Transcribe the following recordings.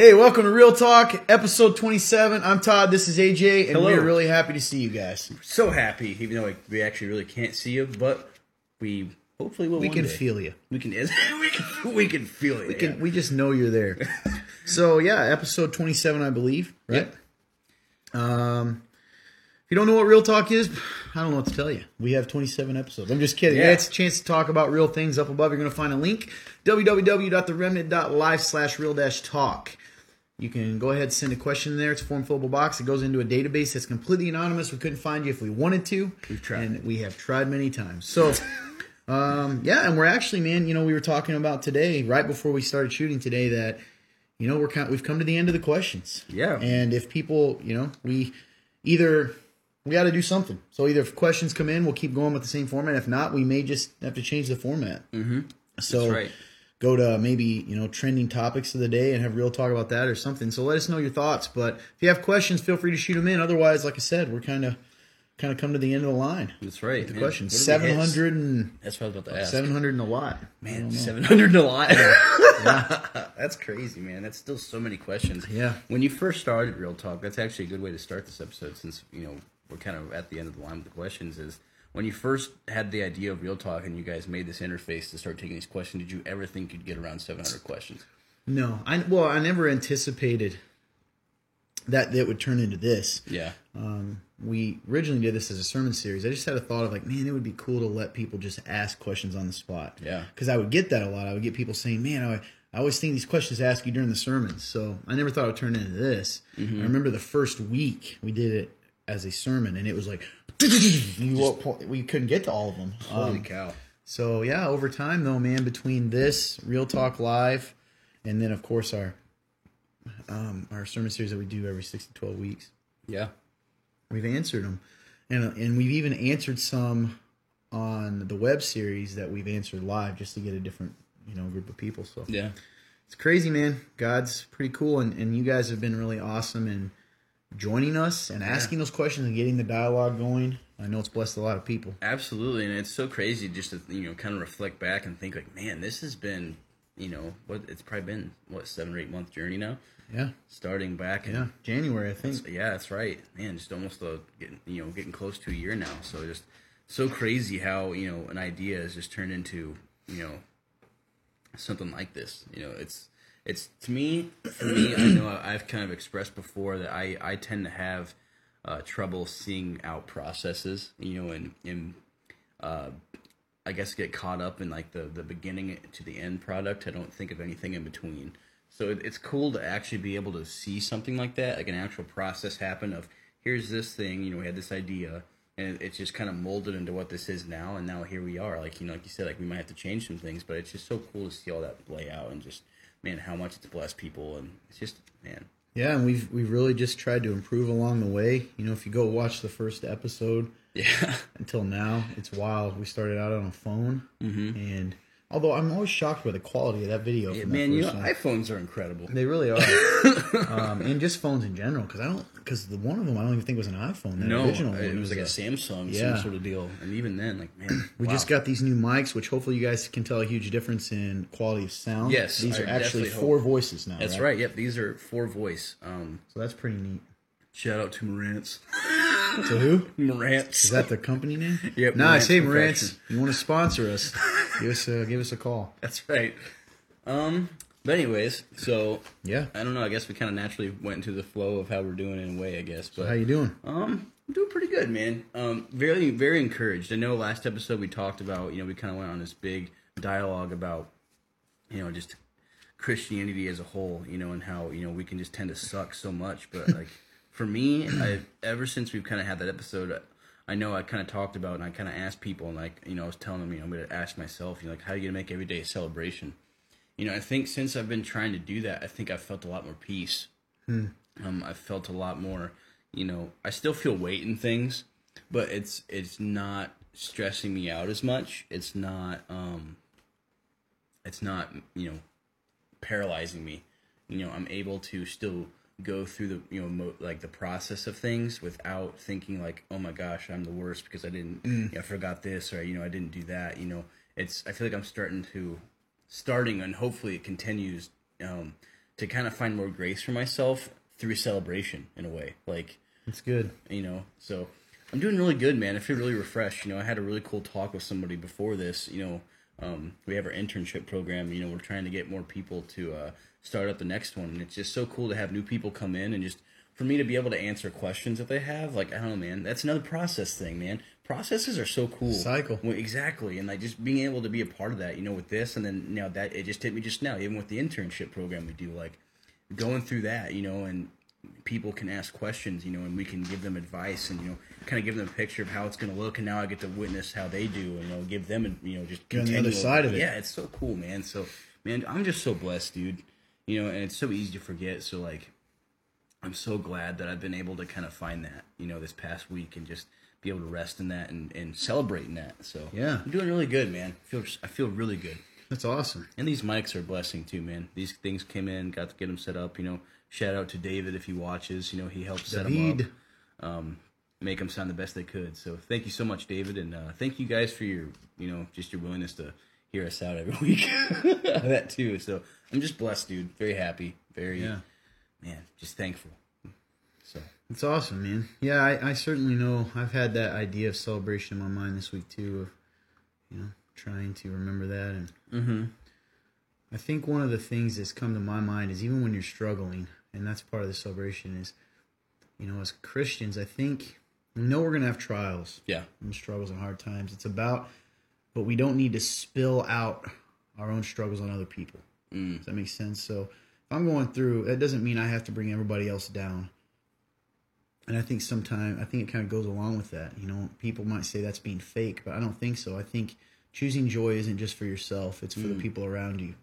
Hey, welcome to Real Talk, episode 27. I'm Todd, this is AJ, and Hello. we're really happy to see you guys. So happy, even though like, we actually really can't see you, but we hopefully will. We one can day. feel you. We can. we can. We can feel you. We, can, we just know you're there. so, yeah, episode 27, I believe, right? Um, if you don't know what Real Talk is, I don't know what to tell you. We have 27 episodes. I'm just kidding. Yeah. Yeah. It's a chance to talk about real things up above. You're going to find a link, www.theremnant.live slash real dash talk. You can go ahead and send a question in there. It's a form fillable box. It goes into a database that's completely anonymous. We couldn't find you if we wanted to. We've tried. And we have tried many times. So, um, yeah, and we're actually, man, you know, we were talking about today, right before we started shooting today, that, you know, we're kind we've come to the end of the questions. Yeah. And if people, you know, we either we got to do something. So either if questions come in, we'll keep going with the same format. If not, we may just have to change the format. Mm-hmm. So That's right. Go to maybe you know trending topics of the day and have real talk about that or something. So let us know your thoughts. But if you have questions, feel free to shoot them in. Otherwise, like I said, we're kind of kind of come to the end of the line. That's right. The man. questions What did we seven hit? hundred and That's what I was about to ask. seven hundred and a lot. Man, seven hundred and a lot. that's crazy, man. That's still so many questions. Yeah. When you first started Real Talk, that's actually a good way to start this episode, since you know we're kind of at the end of the line with the questions. Is when you first had the idea of Real Talk and you guys made this interface to start taking these questions, did you ever think you'd get around seven hundred questions? No, I well, I never anticipated that it would turn into this. Yeah. Um, we originally did this as a sermon series. I just had a thought of like, man, it would be cool to let people just ask questions on the spot. Yeah. Because I would get that a lot. I would get people saying, man, I, I always think these questions ask you during the sermons. So I never thought it would turn into this. Mm-hmm. I remember the first week we did it as a sermon, and it was like, we couldn't get to all of them. Holy Um, cow. so yeah, over time though, man, between this Real Talk Live, and then of course our um, our sermon series that we do every six to twelve weeks, Yeah. we've answered them, and and we've even answered some on the web series that we've answered live just to get a different you know group of people. So Yeah. it's crazy, man. God's pretty cool, and and you guys have been really awesome in joining us and asking those questions and getting the dialogue going. I know it's blessed a lot of people. Absolutely, and it's so crazy just to you know kind of reflect back and think like, man, this has been you know what it's probably been what seven or eight month journey now, Yeah, starting back. And yeah. January, I think. yeah, that's right, man. Just almost a, getting you know getting close to a year now. So just so crazy how you know an idea has just turned into you know something like this. You know, it's it's to me for me. I know I've kind of expressed before that I I tend to have uh, trouble seeing out processes. You know, and and uh, I guess get caught up in like the the beginning to the end product. I don't think of anything in between. So it, it's cool to actually be able to see something like that, like an actual process happen of here's this thing. You know, we had this idea. And it's just kind of molded into what this is now, and now here we are. Like you know, like you said, like we might have to change some things, but it's just so cool to see all that play out, and just man, how much it's blessed people, and it's just man, Yeah, and we've we've really just tried to improve along the way. You know, if you go watch the first episode yeah, until now, it's wild. We started out on a phone, and although I'm always shocked by the quality of that video. Yeah, man, that you know, one. iPhones are incredible. they really are, um, and just phones in general. Because I don't, because the one of them I don't even think was an iPhone. That No, original it one was like a a- Samsung, Yeah. some sort of deal, and even then, like man, We wow. just got these new mics, which hopefully you guys can tell a huge difference in quality of sound. Yes, these I are actually four voices now. That's right? right. Yep, these are four voice. Um, So that's pretty neat. shout out to Marantz. to who? Marantz. Is that the company name? Yep, I Marantz say Marantz. You want to sponsor us? give us a give us a call. That's right. Um, but anyways, so Yeah. I don't know. I guess we kind of naturally went into the flow of how we're doing in a way. I guess, but How you doing? Um, I'm doing pretty good, man. Um, very, very encouraged. I know last episode we talked about, you know, we kind of went on this big dialogue about, you know, just Christianity as a whole, you know, and how you know we can just tend to suck so much. But like for me, I ever since we've kind of had that episode, I know I kind of talked about and I kind of asked people, and like you know, I was telling them, you know, I'm gonna ask myself, you know, like how are you gonna make every day a celebration? You know, I think since I've been trying to do that, I think I've felt a lot more peace. Um, I felt a lot more, you know, I still feel weight in things, but it's it's not stressing me out as much. It's not um it's not, you know, paralyzing me. You know, I'm able to still go through the, you know, mo- like the process of things without thinking like, "Oh my gosh, I'm the worst because I didn't you know, I forgot this or you know, I didn't do that." You know, it's I feel like I'm starting to starting and hopefully it continues um to kind of find more grace for myself through celebration in a way. Like It's good. you know, so I'm doing really good, man. I feel really refreshed. You know, I had a really cool talk with somebody before this. You know, um, we have our internship program. You know, we're trying to get more people to uh, start up the next one, and it's just so cool to have new people come in and just for me to be able to answer questions that they have. Like I don't know, man. That's another process thing, man. Processes are so cool. Cycle. Well, exactly, and like just being able to be a part of that. You know, with this, and then you know that it just hit me just now. Even with the internship program we do, like going through that, you know, and people can ask questions, you know, and we can give them advice and you know, kind of give them a picture of how it's going to look. And now I get to witness how they do, and you know, give them, you know, just You're on the other side of it. Yeah, it's so cool, man. So, man, I'm just so blessed, dude. You know, and it's so easy to forget. So, like, I'm so glad that I've been able to kind of find that, you know, this past week and just be able to rest in that and, and celebrate in that. So, Yeah. I'm doing really good, man. I feel I feel really good. That's awesome. And these mics are a blessing too, man. These things came in, got to get them set up. You know, shout out to David if he watches. You know, he helped set them up, um, make them sound the best they could. So thank you so much, David, and uh, thank you guys for your, you know, just your willingness to hear us out every week. that too. So I'm just blessed, dude. Very happy. Very, Yeah. man, just thankful. So It's awesome, man. Yeah, I, I certainly know. I've had that idea of celebration in my mind this week too. Of you know, trying to remember that, and Mm-hmm. I think one of the things that's come to my mind is even when you're struggling, and that's part of the celebration is, you know, as Christians, I think we know we're gonna have trials yeah, and struggles and hard times. It's about, but we don't need to spill out our own struggles on other people. Mm. Does that make sense? So if I'm going through, that doesn't mean I have to bring everybody else down. And I think sometimes I think it kind of goes along with that. You know, people might say that's being fake, but I don't think so. I think choosing joy isn't just for yourself; it's for the people around you.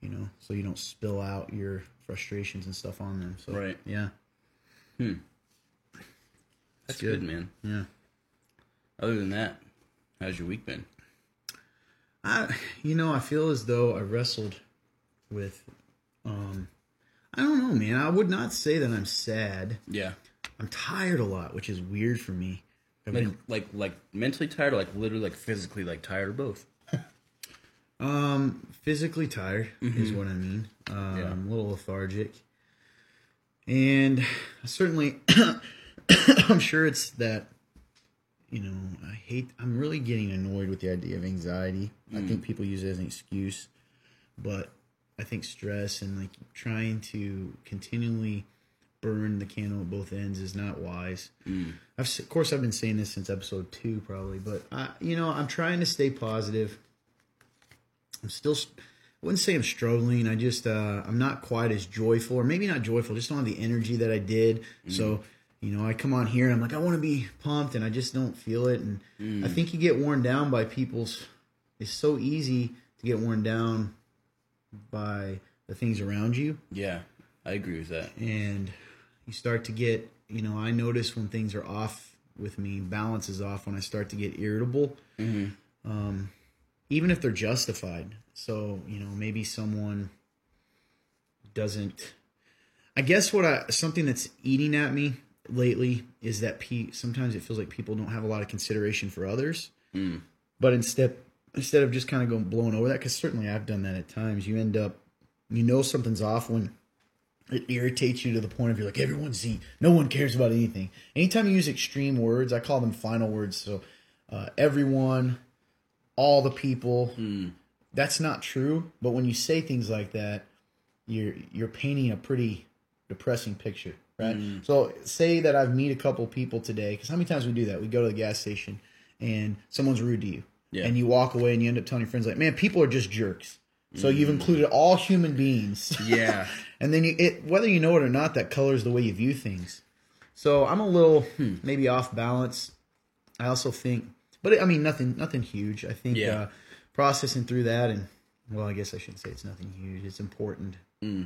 You know, so you don't spill out your frustrations and stuff on them. So Right. yeah, that's good. good, man. yeah. Other than that, how's your week been? I, you know, I feel as though I wrestled with, um, I don't know, man. I would not say that I'm sad. Yeah, I'm tired a lot, which is weird for me. I've like like like mentally tired, or like literally like physically like tired, or both. um, physically tired is what I mean. Um, Yeah. a little lethargic, and certainly, I'm sure it's that. You know, I hate. I'm really getting annoyed with the idea of anxiety. I think people use it as an excuse, but I think stress and like trying to continually burn the candle at both ends is not wise. Mm. I've, of course, I've been saying this since episode two, probably, but I, you know, I'm trying to stay positive. I'm still, I wouldn't say I'm struggling. I just, uh, I'm not quite as joyful, or maybe not joyful. Just don't have the energy that I did. Mm. So, you know, I come on here and I'm like, I want to be pumped, and I just don't feel it. And I mm. think you get worn down by people's. It's so easy to get worn down by the things around you Yeah, I agree with that. and you start to get you know i notice when things are off with me balance is off when i start to get irritable. Um, even if they're justified. So you know maybe someone doesn't i guess what i something that's eating at me lately is that pe- sometimes it feels like people don't have a lot of consideration for others. But instead instead of just kind of going blowing over that because certainly i've done that at times you end up you know something's off when it irritates you to the point of you're like everyone's see no one cares about anything. Anytime you use extreme words i call them final words. So uh, everyone all the people. That's not true but when you say things like that you're you're painting a pretty depressing picture right? So say that i've meet a couple people today because how many times we do that? We go to the gas station and someone's rude to you. Yeah. and you walk away and you end up telling your friends like man people are just jerks so you've included all human beings Yeah, and then you, it whether you know it or not, that colors the way you view things. So I'm a little Hmm. maybe off balance. I also think, but I mean nothing, nothing huge. I think Yeah. uh, processing through that, and well, I guess I shouldn't say it's nothing huge. It's important. Hmm.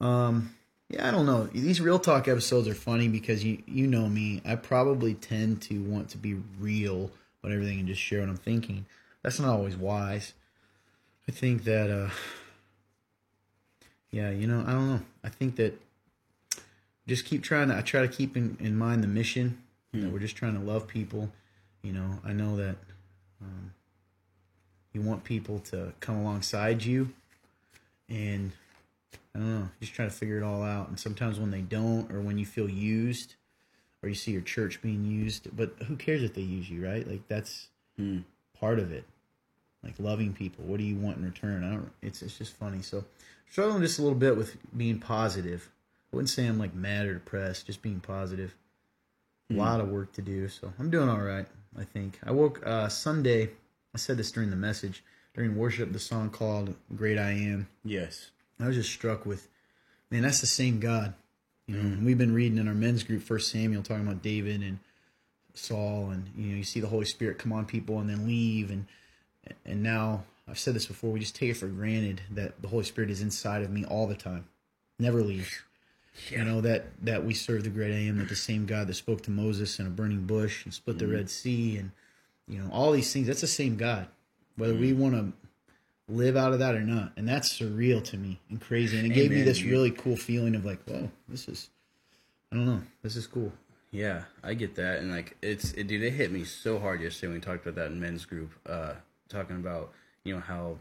Um, yeah, I don't know. These real talk episodes are funny because you you know me. I probably tend to want to be real about everything and just share what I'm thinking. That's not always wise. I think that uh yeah, you know, I don't know. I think that just keep trying to I try to keep in, in mind the mission that we're just trying to love people. You know, I know that um, you want people to come alongside you and I don't know, just try to figure it all out. And sometimes when they don't, or when you feel used, or you see your church being used, but who cares if they use you, right? Like that's part of it. Like loving people. What do you want in return? I don't. It's it's just funny. So struggling just a little bit with being positive. I wouldn't say I'm like mad or depressed. Just being positive. A lot of work to do. So I'm doing all right. I think I woke uh, Sunday. I said this during the message during worship. The song called "Great I Am." Yes. I was just struck with, man, that's the same God. You know, and we've been reading in our men's group First Samuel talking about David and Saul, and you know, you see the Holy Spirit come on people and then leave, and and now I've said this before. We just take it for granted that the Holy Spirit is inside of me all the time, never leaves. You know that that we serve the great I am, that the same God that spoke to Moses in a burning bush and split the Red Sea, and you know all these things. That's the same God, whether we want to live out of that or not, and that's surreal to me and crazy. And it gave me this dude. really cool feeling of like, whoa, this is, I don't know, this is cool. Yeah, I get that, and like it's it, dude, it hit me so hard yesterday when we talked about that in men's group, uh, talking about you know how,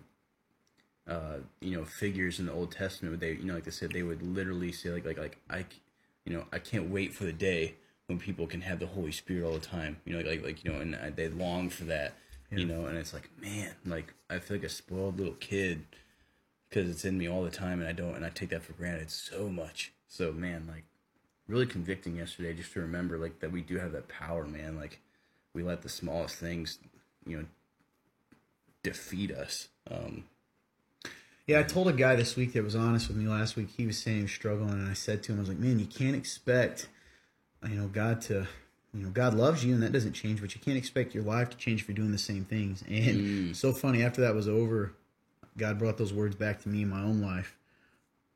uh, you know figures in the Old Testament they you know like they said they would literally say like like like I, you know I can't wait for the day when people can have the Holy Spirit all the time, you know like like, you know and I, they long for that, you know, and it's like man, like I feel like a spoiled little kid because it's in me all the time and I don't and I take that for granted so much. So man, like really convicting yesterday just to remember like that we do have that power, man. Like we let the smallest things, you know, defeat us. Um, Yeah, I told a guy this week that was honest with me last week. He was saying he was struggling, and I said to him, "I was like, man, you can't expect, you know, God to, you know, God loves you, and that doesn't change, but you can't expect your life to change if you're doing the same things." And so funny. After that was over, God brought those words back to me in my own life.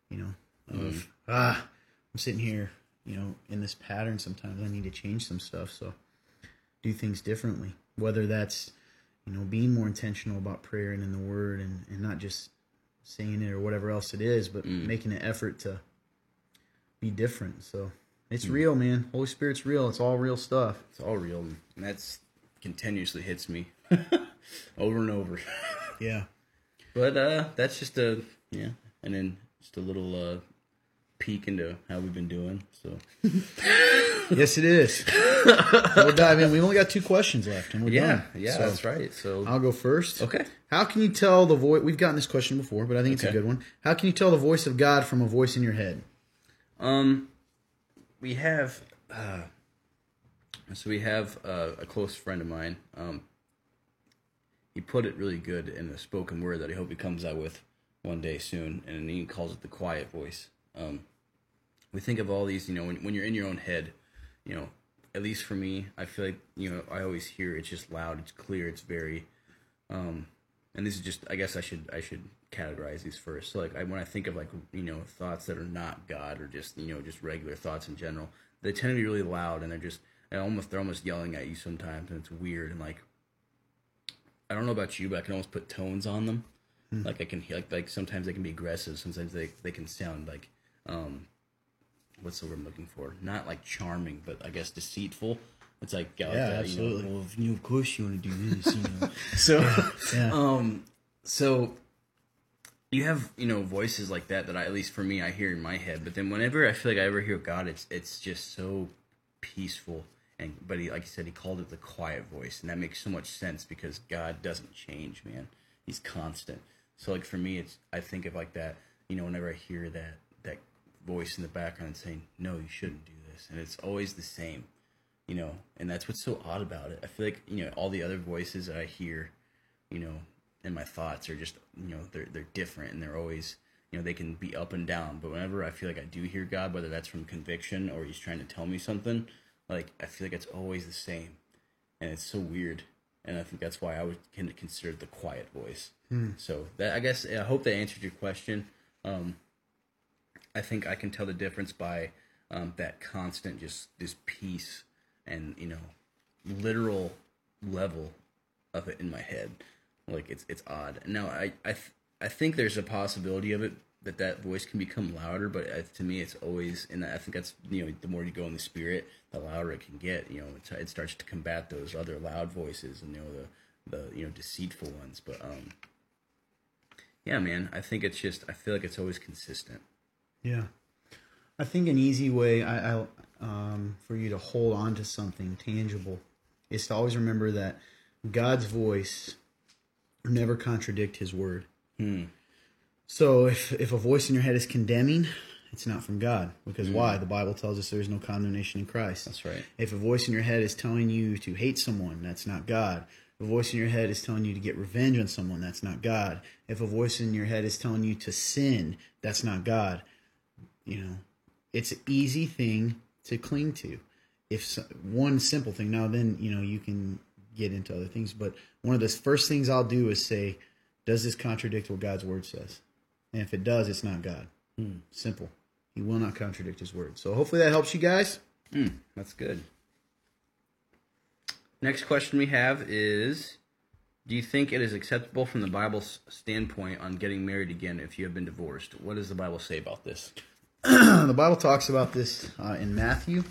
You know, of ah, I'm sitting here, you know, in this pattern. Sometimes I need to change some stuff, so do things differently. Whether that's you know, being more intentional about prayer and in the word and, and not just saying it or whatever else it is, but making an effort to be different. So it's real, man. Holy Spirit's real. It's all real stuff. it's all real, and that's continuously hits me over and over. Yeah. But uh, that's just a yeah, and then just a little uh, peek into how we've been doing. So yes, it is. We'll dive in. We only got two questions left, and we're yeah, done. yeah, So that's right. So I'll go first. okay, How can you tell the voice? We've gotten this question before, but I think it's a good one. How can you tell the voice of God from a voice in your head? Um, we have uh, so we have uh, a close friend of mine. Um, he put it really good in a spoken word that I hope he comes out with one day soon, and he calls it the quiet voice. Um, we think of all these, you know, when when you're in your own head, you know, at least for me, I feel like you know I always hear it's just loud, it's clear, it's very um, and this is just I guess I should I should categorize these first. So like I, when I think of like you know thoughts that are not God or just you know just regular thoughts in general, they tend to be really loud and they're just and almost they're almost yelling at you sometimes and it's weird and like I don't know about you, but I can almost put tones on them. Like I can hear like like sometimes they can be aggressive, sometimes they they can sound like um what's the word I'm looking for? Not like charming, but I guess deceitful. It's like yeah, like that, absolutely. You know, well, you of course you want to do this, you know. so Yeah. um so you have you know voices like that that I, at least for me I hear in my head but then whenever I feel like I ever hear God it's it's just so peaceful and but he like I said he called it the quiet voice and that makes so much sense because God doesn't change man he's constant so like for me it's I think of like that you know whenever I hear that voice in the background saying no you shouldn't do this and it's always the same you know and that's what's so odd about it I feel like you know all the other voices that I hear you know, and my thoughts are just, you know, they're they're different and they're always, you know, they can be up and down. But whenever I feel like I do hear God, whether that's from conviction or He's trying to tell me something, like I feel like it's always the same, and it's so weird. And I think that's why I would consider the quiet voice. So that I guess I hope that answered your question. Um, I think I can tell the difference by um, that constant, just this peace and you know, literal level of it in my head. Like it's it's odd. Now I I th- I think there's a possibility of it that that voice can become louder, but uh, to me it's always and I think that's you know the more you go in the spirit, the louder it can get. You know, it, starts to combat those other loud voices and you know the the you know deceitful ones. But um, yeah, man, I think it's just I feel like it's always consistent. Yeah, I think an easy way I, I um, for you to hold on to something tangible is to always remember that God's voice never contradict His word. So if if a voice in your head is condemning, it's not from God because why? The Bible tells us there is no condemnation in Christ. That's right. If a voice in your head is telling you to hate someone, that's not God. If a voice in your head is telling you to get revenge on someone, that's not God. If a voice in your head is telling you to sin, that's not God. You know, it's an easy thing to cling to. If so, one simple thing, now then, you know, you can get into other things, but one of the first things I'll do is say, does this contradict what God's word says? And if it does, it's not God. Hmm. Simple. He will not contradict his word. So hopefully that helps you guys. Hmm. That's good. Next question we have is Do you think it is acceptable from the Bible's standpoint on getting married again if you have been divorced? What does the Bible say about this? the Bible talks about this uh, in Matthew.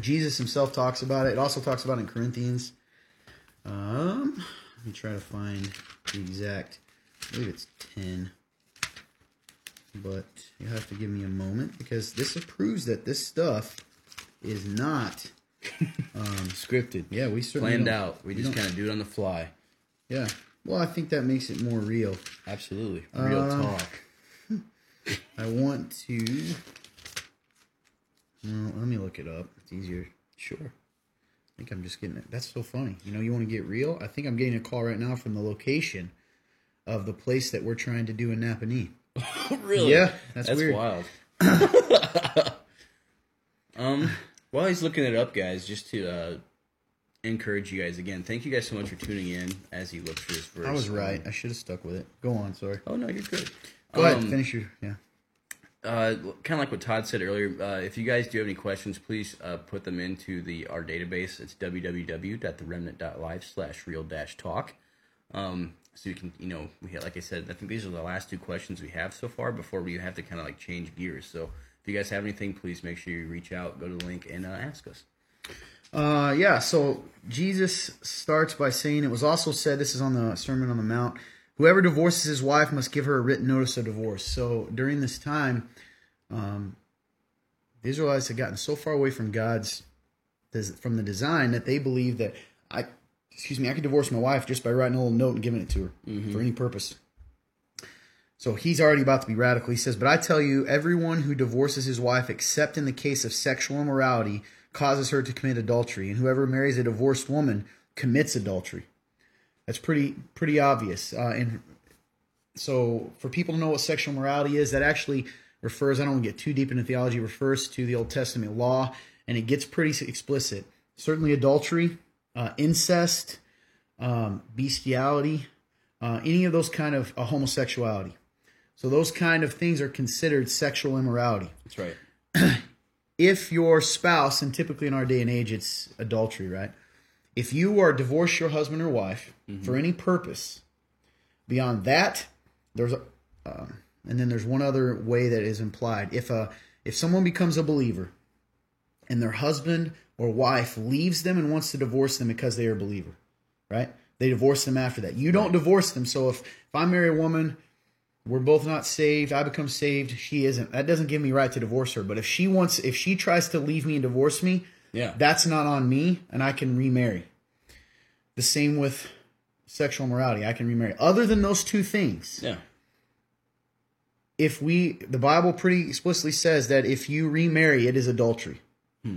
Jesus himself talks about it. It also talks about it in Corinthians. Um, let me try to find the exact. I believe it's ten. But you have to give me a moment because this proves that this stuff is not um, scripted. Yeah, we certainly Planned out. We just kind of do it on the fly. Yeah. Well, I think that makes it more real. Absolutely. Real Uh, talk. I want to. Well, let me look it up. It's easier. Sure. I think I'm just getting it. That's so funny. You know, you want to get real? I think I'm getting a call right now from the location of the place that we're trying to do in Napanee. really? Yeah, that's weird. That's wild. um, while he's looking it up, guys, just to uh, encourage you guys again, thank you guys so much for tuning in as he looks for his verse. I was right. I should have stuck with it. Go on. Sorry. Oh no, you're good. Go ahead. Um, Finish your. Yeah. uh, kind of like what Todd said earlier. Uh, if you guys do have any questions, please uh, put them into the our database. It's www.theremnant.live slash real dash talk. Um, so you can, you know, we like I said, I think these are the last two questions we have so far before we have to kind of like change gears. So if you guys have anything, please make sure you reach out, go to the link, and uh, ask us. Uh, yeah, so Jesus starts by saying, It was also said, this is on the Sermon on the Mount, whoever divorces his wife must give her a written notice of divorce. So during this time, um, the Israelites had gotten so far away from God's, from the design that they believed that I, excuse me, I could divorce my wife just by writing a little note and giving it to her for any purpose. So he's already about to be radical. He says, But I tell you, everyone who divorces his wife, except in the case of sexual immorality, causes her to commit adultery. And whoever marries a divorced woman commits adultery. That's pretty pretty obvious. Uh, and so for people to know what sexual morality is, that actually refers, I don't want to get too deep into theology, refers to the Old Testament law, and it gets pretty explicit. Certainly adultery, uh, incest, um, bestiality, uh, any of those kind of uh, homosexuality. So those kind of things are considered sexual immorality. That's right. If your spouse, and typically in our day and age it's adultery, right? If you are divorced your husband or wife for any purpose, beyond that, there's a, um, and then there's one other way that is implied. If a if someone becomes a believer, and their husband or wife leaves them and wants to divorce them because they are a believer, right? They divorce them after that. You don't divorce them. So if, if I marry a woman, we're both not saved, I become saved, she isn't. That doesn't give me right to divorce her. But if she wants if she tries to leave me and divorce me, Yeah. that's not on me and I can remarry. The same with sexual morality. I can remarry. Other than those two things, Yeah. if we the bible pretty explicitly says that if you remarry it is adultery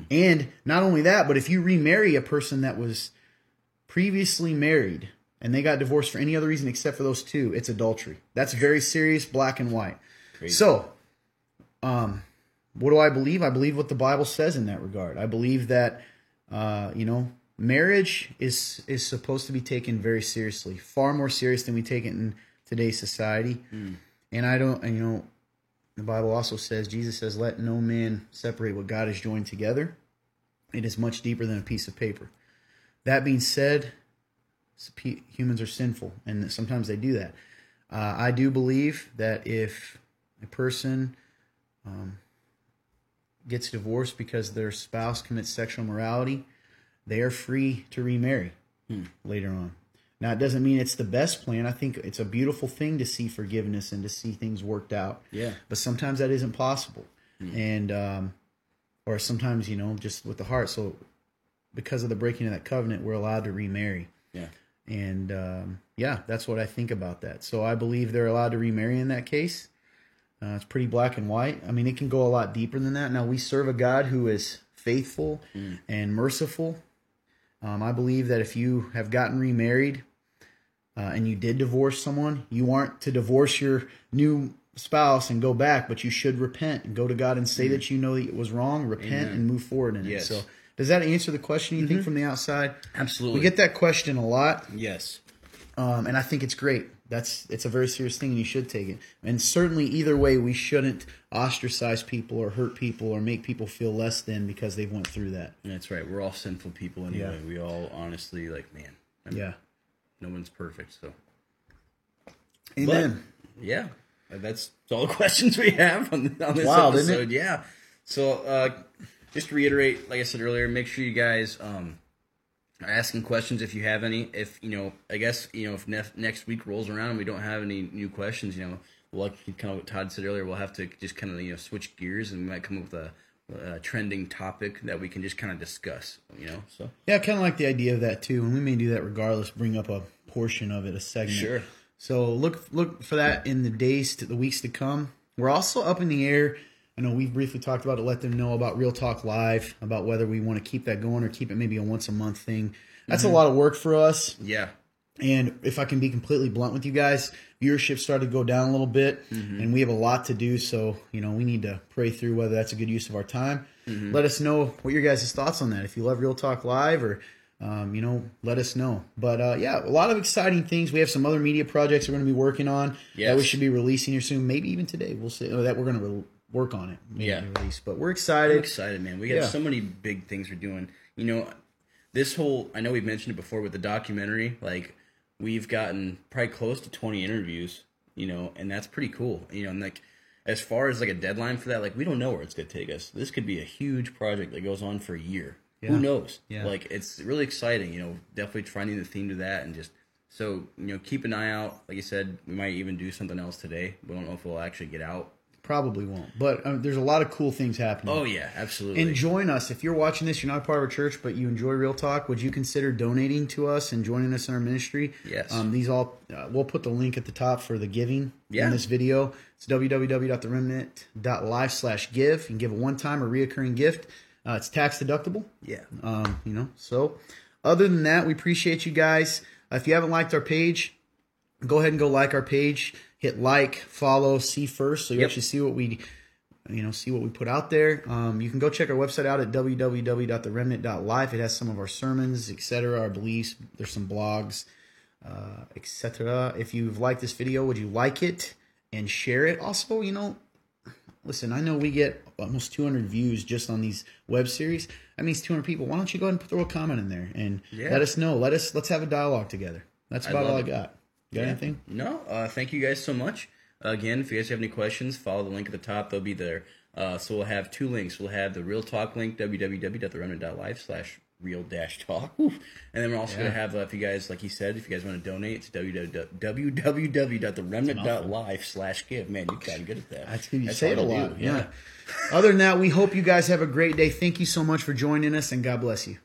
and not only that but if you remarry a person that was previously married and they got divorced for any other reason except for those two it's adultery that's very serious black and white so um what do i believe i believe what the bible says in that regard i believe that uh you know marriage is is supposed to be taken very seriously far more serious than we take it in today's society and I don't, and you know, the Bible also says, Jesus says, let no man separate what God has joined together. It is much deeper than a piece of paper. That being said, humans are sinful, and sometimes they do that. Uh, I do believe that if a person um, gets divorced because their spouse commits sexual immorality, they are free to remarry later on. Now, it doesn't mean it's the best plan. I think it's a beautiful thing to see forgiveness and to see things worked out. Yeah. But sometimes that isn't possible. Mm. And, um, or sometimes, you know, just with the heart. So, because of the breaking of that covenant, we're allowed to remarry. Yeah. And, um, yeah, that's what I think about that. So, I believe they're allowed to remarry in that case. Uh, it's pretty black and white. I mean, it can go a lot deeper than that. Now, we serve a God who is faithful and merciful. Um, I believe that if you have gotten remarried uh, and you did divorce someone, you aren't to divorce your new spouse and go back, but you should repent and go to God and say that you know that it was wrong, repent and move forward in Yes. it. So, does that answer the question you think from the outside? Absolutely. We get that question a lot yes. um, and I think it's great. That's it's a very serious thing, and you should take it. And certainly, either way, we shouldn't ostracize people or hurt people or make people feel less than because they've went through that. That's right. We're all sinful people anyway. Yeah. We all honestly like man. I mean, Yeah. No one's perfect, so Amen. yeah, uh, that's all the questions we have on, on this Wild, isn't it? episode. Yeah. So uh, just to reiterate, like I said earlier, make sure you guys um, are asking questions if you have any. If you know, I guess you know if nef- next week rolls around and we don't have any new questions, you know, like kind of what Todd said earlier, we'll have to just kind of you know switch gears and we might come up with a, a trending topic that we can just kind of discuss. You know, so Yeah, I kind of like the idea of that too, and we may do that regardless. Bring up a portion of it, a segment. Sure. So look look for that in the days to the weeks to come. We're also up in the air. I know we've briefly talked about it. Let them know about Real Talk Live, about whether we want to keep that going or keep it maybe a once a month thing. That's a lot of work for us. yeah, And if I can be completely blunt with you guys, viewership started to go down a little bit, and we have a lot to do. So you know, we need to pray through whether that's a good use of our time. Let us know what your guys' thoughts on that. If you love Real Talk Live, or um, you know, let us know. But uh, yeah, a lot of exciting things. We have some other media projects we're going to be working on that we should be releasing here soon. Maybe even today. We'll see. Or that we're going to re- work on it. maybe Yeah. release. But we're I'm excited. excited, man. We got Yeah. so many big things we're doing. You know, this whole I know we've mentioned it before with the documentary. Like we've gotten probably close to 20 interviews. You know, and that's pretty cool. You know, and like as far as like a deadline for that, like we don't know where it's gonna take us. This could be a huge project that goes on for a year. Who knows? Yeah. Like it's really exciting. You know, definitely finding the theme to that and just. So you know, keep an eye out. Like you said, we might even do something else today. We don't know if we'll actually get out. Probably won't. But um, there's a lot of cool things happening. Oh yeah, absolutely. And join us. If you're watching this, you're not a part of our church, but you enjoy Real Talk, would you consider donating to us and joining us in our ministry? Yes. Um, these all, uh, we'll put the link at the top for the giving Yeah. in this video. It's www.theremnant.life slash give. You can give a one time or reoccurring gift. Uh, it's tax deductible. yeah. Um, you know, so other than that, we appreciate you guys. Uh, if you haven't liked our page, go ahead and go like our page. Hit like, follow, see first, so you Yep. actually see what we, you know, see what we put out there. Um, you can go check our website out at www.theremnant.life. It has some of our sermons, etc., our beliefs. There's some blogs, uh, etc. If you've liked this video, would you like it and share it? Also, you know, listen, I know we get almost 200 views just on these web series. That means 200 people. Why don't you go ahead and throw a comment in there and Yeah. let us know? Let us let's have a dialogue together. That's about love all I it. Got. Got anything? No, uh, thank you guys so much. Again, if you guys have any questions, follow the link at the top. They'll be there. Uh, so we'll have two links. We'll have the Real Talk link, www.theremnant.life slash real dash talk. And then we're also going to have, uh, if you guys, like he said, if you guys want to donate, it's www.theremnant.life slash give. Man, you've gotten good at that. That's good. You say it a lot. do, yeah. Other than that, we hope you guys have a great day. Thank you so much for joining us, and God bless you.